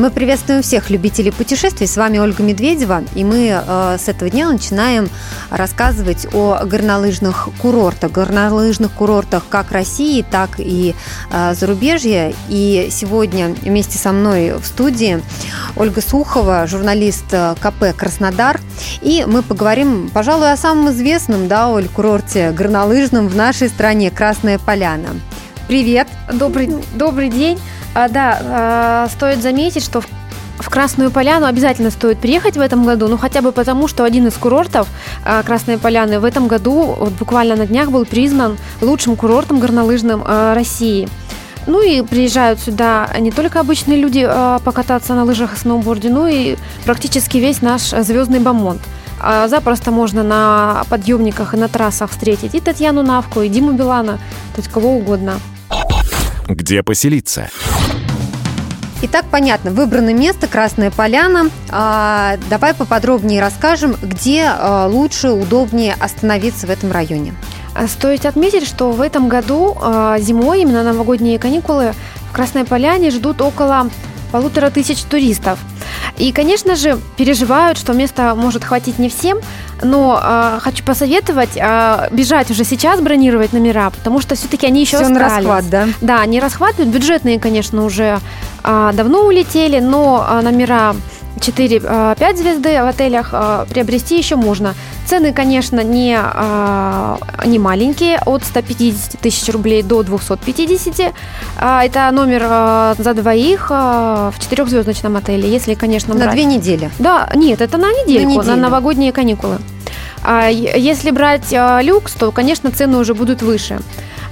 Мы приветствуем всех любителей путешествий. С вами Ольга Медведева. И мы э, с этого дня начинаем рассказывать о горнолыжных курортах. Горнолыжных курортах как России, так и э, зарубежья. И сегодня вместе со мной в студии Ольга Сухова, журналист э, КП «Краснодар». И мы поговорим, пожалуй, о самом известном, да, Оль, курорте горнолыжном в нашей стране «Красная Поляна». Привет! Добрый, добрый день! А, да, а, стоит заметить, что в в Красную Поляну обязательно стоит приехать в этом году, ну хотя бы потому, что один из курортов а, Красной Поляны в этом году, вот буквально на днях, был признан лучшим курортом горнолыжным а, России. Ну и приезжают сюда не только обычные люди а, покататься на лыжах и сноуборде, но и практически весь наш звездный бомонд. А запросто можно на подъемниках и на трассах встретить и Татьяну Навку, и Диму Билана, то есть кого угодно. Где поселиться? Итак, понятно, выбрано место Красная Поляна. А, давай поподробнее расскажем, где а, лучше, удобнее остановиться в этом районе. А, стоит отметить, что в этом году а, зимой, именно новогодние каникулы, в Красной Поляне ждут около полутора тысяч туристов. И, конечно же, переживают, что места может хватить не всем, но э, хочу посоветовать э, бежать уже сейчас бронировать номера, потому что все-таки они еще Все остались. на расхват, да? Да, они расхватывают. Бюджетные, конечно, уже э, давно улетели, но э, номера 4-5 звезды в отелях э, приобрести еще можно. Цены, конечно, не, э, не маленькие, от 150 тысяч рублей до 250. Э, это номер за двоих в четырехзвездочном отеле, если, конечно, На брать. две недели. Да, нет, это на недельку, на, неделю. новогодние каникулы. А если брать люкс, то, конечно, цены уже будут выше.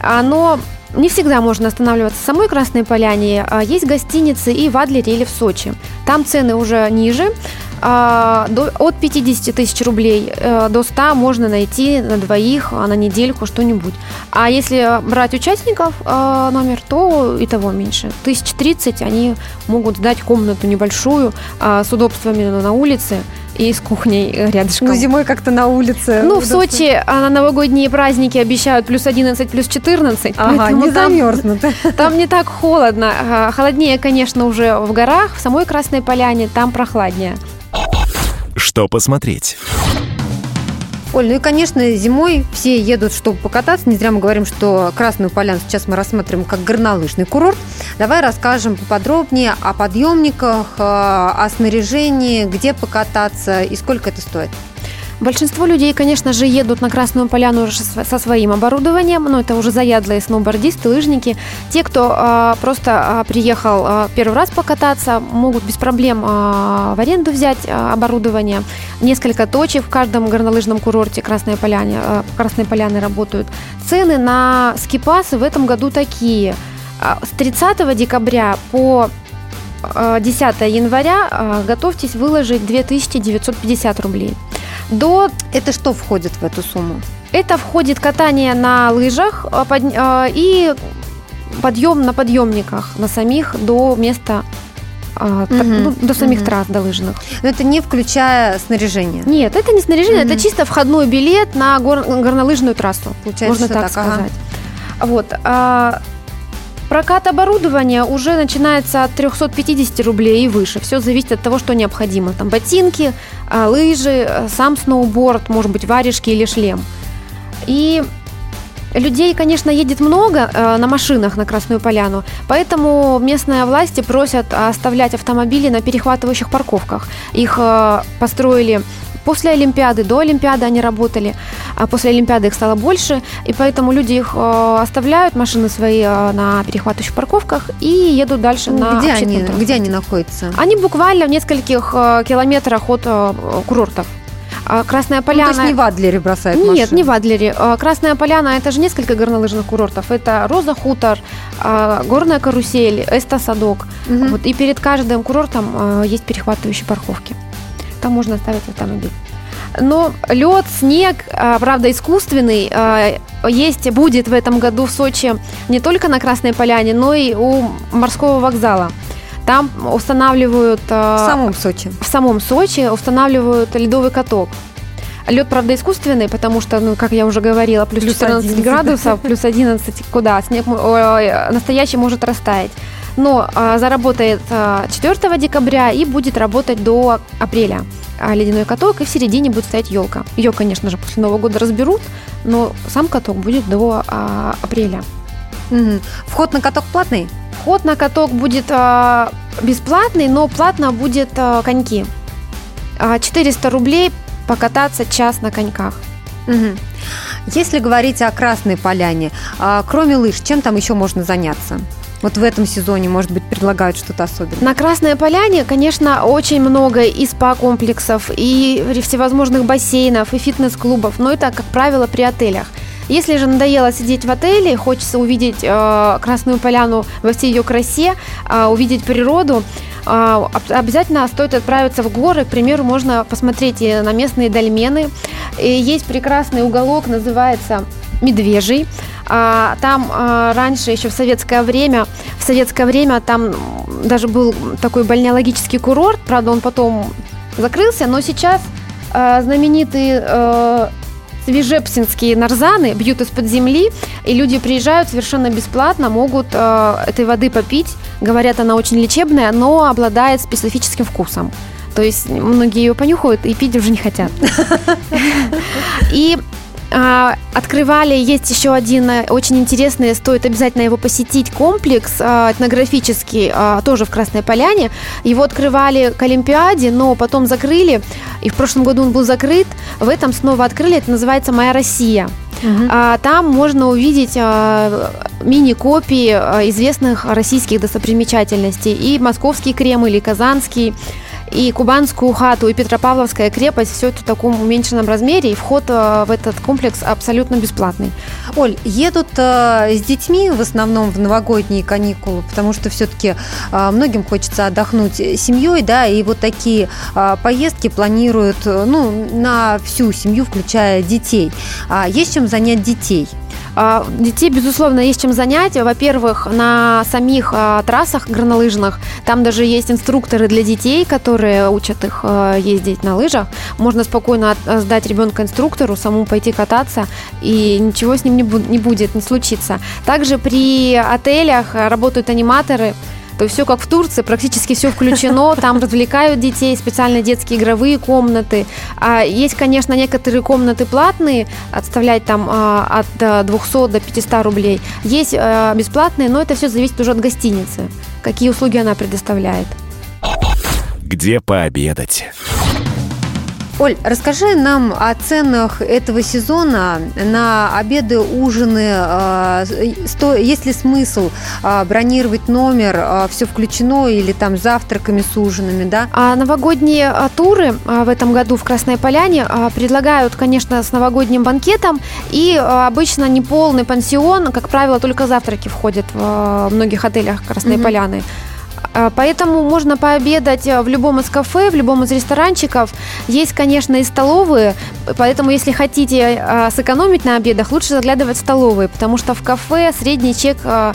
А, но не всегда можно останавливаться в самой Красной Поляне. А, Есть гостиницы и в Адлере или в Сочи. Там цены уже ниже. А, От 50 тысяч рублей э, до 100 можно найти на двоих а, на недельку что-нибудь. А если брать участников э, номер, то и того меньше. Тысяч тридцать они могут сдать комнату небольшую с удобствами на улице и с кухней э, рядышком. Ну, зимой как-то на улице. Ну, в. Сочи а, на новогодние праздники обещают плюс 11, плюс 14. Ага, поэтому не там- замерзнут. Там не так холодно. А, Холоднее, конечно, уже в горах, в самой Красной Поляне, там прохладнее. Что посмотреть? Оль, ну и, конечно, зимой все едут, чтобы покататься. Не зря мы говорим, что Красную Поляну сейчас мы рассматриваем как горнолыжный курорт. Давай расскажем поподробнее о подъемниках, э, о снаряжении, где покататься и сколько это стоит. Большинство людей, конечно же, едут на Красную Поляну со своим оборудованием, но это уже заядлые сноубордисты, лыжники. Те, кто а, просто а, приехал а, первый раз покататься, могут без проблем а, в аренду взять а, оборудование. Несколько точек в каждом горнолыжном курорте Красной Поляне, а, Красной Поляны работают. Цены на скипасы в этом году такие. С 30 декабря по а, 10 января готовьтесь выложить 2950 рублей. До Это что входит в эту сумму? это входит катание на лыжах а, под- а, и подъем на подъемниках на самих до места а, Мгм, ну, до самих мгм. трасс до лыжных. Но это не включая снаряжение. Нет, это не снаряжение, Мгм. это чисто входной билет на гор- горнолыжную трассу. Получается, можно так, ага. сказать. Вот. а, Прокат оборудования уже начинается от 350 рублей и выше. Все зависит от того, что необходимо. Там ботинки, а, лыжи, а, сам сноуборд, может быть, варежки или шлем. И людей, конечно, едет много э, на машинах на Красную Поляну, поэтому местные власти просят оставлять автомобили на перехватывающих парковках. Их построили после Олимпиады, до Олимпиады они работали, а после Олимпиады их стало больше, и поэтому люди их э, оставляют, машины свои э, на перехватывающих парковках и едут дальше Ну, на где, они, где они находятся? Они буквально в нескольких э, километрах от курортов. А Красная Ну, Поляна... то есть не в Адлере бросают Нет, машины? не в Адлере. А, Красная Поляна это же несколько горнолыжных курортов. Это Роза Хутор, а, Горная карусель, Эста Садок. Мгм. Вот, и перед каждым курортом есть перехватывающие парковки. Там можно оставить автомобиль. Но лед, снег, а, правда, искусственный, а, есть, будет в этом году в Сочи не только на Красной Поляне, но и у морского вокзала. Там устанавливают... В а, самом Сочи. в самом Сочи устанавливают ледовый каток. Лед, правда, искусственный, потому что, ну, как я уже говорила, плюс, плюс 14 11. градусов, плюс 11, куда? Снег настоящий может растаять. Но а, заработает а, 4 декабря и будет работать до апреля а, ледяной каток, и в середине будет стоять елка. Ее, конечно же, после Нового года разберут, но сам каток будет до а, апреля. Угу. Вход на каток платный? Вход на каток будет а, бесплатный, но платно будет а, коньки. 400 рублей покататься час на коньках. Угу. Если говорить о Красной Поляне, а, кроме лыж, чем там еще можно заняться? Вот в этом сезоне, может быть, предлагают что-то особенное? На Красной Поляне, конечно, очень много и спа-комплексов, и всевозможных бассейнов, и фитнес-клубов, но это, как правило, при отелях. Если же надоело сидеть в отеле, хочется увидеть э, Красную Поляну во всей ее красе, э, увидеть природу, э, обязательно стоит отправиться в горы. К примеру, можно посмотреть на местные дольмены. И есть прекрасный уголок, называется Медвежий. А, там а, раньше, еще в советское время, в советское время там даже был такой бальнеологический курорт, правда, он потом закрылся, но сейчас а, знаменитый свежепсинские нарзаны бьют из-под земли, и люди приезжают совершенно бесплатно, могут э, этой воды попить. Говорят, она очень лечебная, но обладает специфическим вкусом. То есть многие ее понюхают и пить уже не хотят. И открывали, есть еще один э, очень интересный, стоит обязательно его посетить, комплекс а, этнографический, а, тоже в Красной Поляне. Его открывали к Олимпиаде, но потом закрыли, и в прошлом году он был закрыт. В этом снова открыли, это называется «Моя Россия». Угу. Там можно увидеть мини-копии известных российских достопримечательностей. И московский Кремль, и казанский, и Кубанскую хату, и Петропавловская крепость, все это в таком уменьшенном размере, и вход э, в этот комплекс абсолютно бесплатный. Оль, едут э, с детьми в основном в новогодние каникулы, потому что все-таки э, многим хочется отдохнуть семьей, да, и вот такие поездки планируют, ну, на всю семью, включая детей. А есть чем занять детей? А, детей, безусловно, есть чем занять. Во-первых, на самих а, трассах горнолыжных там даже есть инструкторы для детей, которые учат их а, ездить на лыжах. Можно спокойно сдать ребенка инструктору, самому пойти кататься, и ничего с ним не будет, не случится. Также при отелях работают аниматоры, то все как в Турции, практически все включено, там развлекают детей, специальные детские игровые комнаты. А есть, конечно, некоторые комнаты платные, отставлять там а, от 200 до 500 рублей. Есть а, бесплатные, но это все зависит уже от гостиницы, какие услуги она предоставляет. Где пообедать? Оль, расскажи нам о ценах этого сезона на обеды, ужины. А, есть ли смысл а, бронировать номер, а, все включено или там завтраками с ужинами, да? А новогодние туры в этом году в Красной Поляне предлагают, конечно, с новогодним банкетом и обычно не полный пансион, как правило, только завтраки входят в многих отелях Красной mm-hmm. Поляны. А, поэтому можно пообедать э, в любом из кафе, в любом из ресторанчиков. Есть, конечно, и столовые, поэтому если хотите а, сэкономить на обедах, лучше заглядывать в столовые, потому что в кафе средний чек а,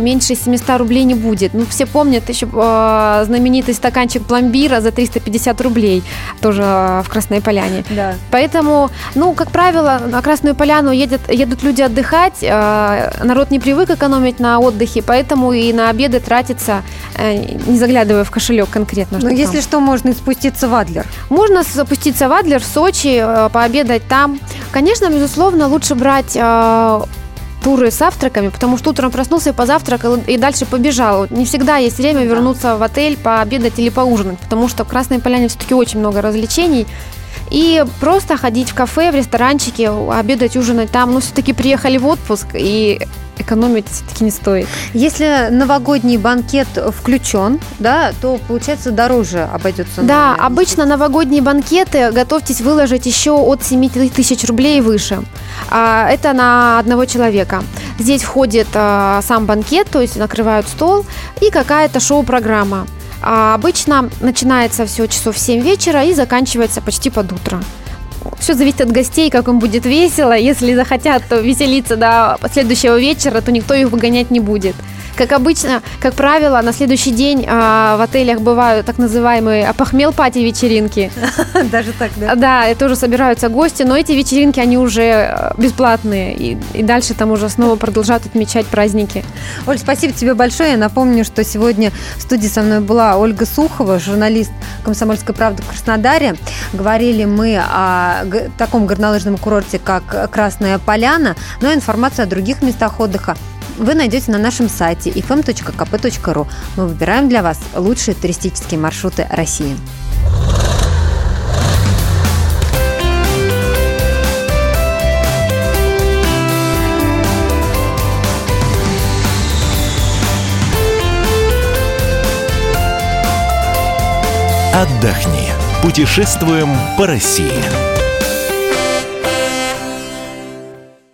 меньше 700 рублей не будет. Ну, все помнят еще знаменитый стаканчик пломбира за 350 рублей, тоже в Красной Поляне. Да. Поэтому, ну, как правило, на Красную Поляну едет, едут люди отдыхать, народ не привык экономить на отдыхе, поэтому и на обеды тратится Э, не заглядывая в кошелек конкретно. Но если там. что, можно спуститься в Адлер. Можно спуститься в Адлер, в Сочи, э, пообедать там. Конечно, безусловно, лучше брать э, туры с завтраками, потому что утром проснулся, позавтракал и дальше побежал. Не всегда есть время вернуться в отель, пообедать или поужинать, потому что в Красной Поляне все-таки очень много развлечений. И просто ходить в кафе, в ресторанчике, обедать, ужинать там. Ну, все-таки приехали в отпуск, и экономить все-таки не стоит. Если новогодний банкет включен, да, то получается дороже обойдется. Да, обычно новогодние банкеты готовьтесь выложить еще от 7 тысяч рублей и выше. А, это на одного человека. Здесь входит а, сам банкет, то есть накрывают стол и какая-то шоу-программа. А обычно начинается все часов в 7 вечера и заканчивается почти под утро. Все зависит от гостей, как им будет весело. Если захотят веселиться до следующего вечера, то никто их выгонять не будет. Как обычно, как правило, на следующий день а, в отелях бывают так называемые опохмел пати вечеринки. Даже так, да? Да, и тоже собираются гости, но эти вечеринки, они уже э, бесплатные, и, и дальше там уже снова продолжают отмечать праздники. Оль, спасибо тебе большое. Я напомню, что сегодня в студии со мной была Ольга Сухова, журналист «Комсомольской правды» в Краснодаре. Говорили мы о таком горнолыжном курорте, как Красная Поляна, но информацию о других местах отдыха вы найдете на нашем сайте ifm.kp.ru. Мы выбираем для вас лучшие туристические маршруты России. Отдохни. Путешествуем по России.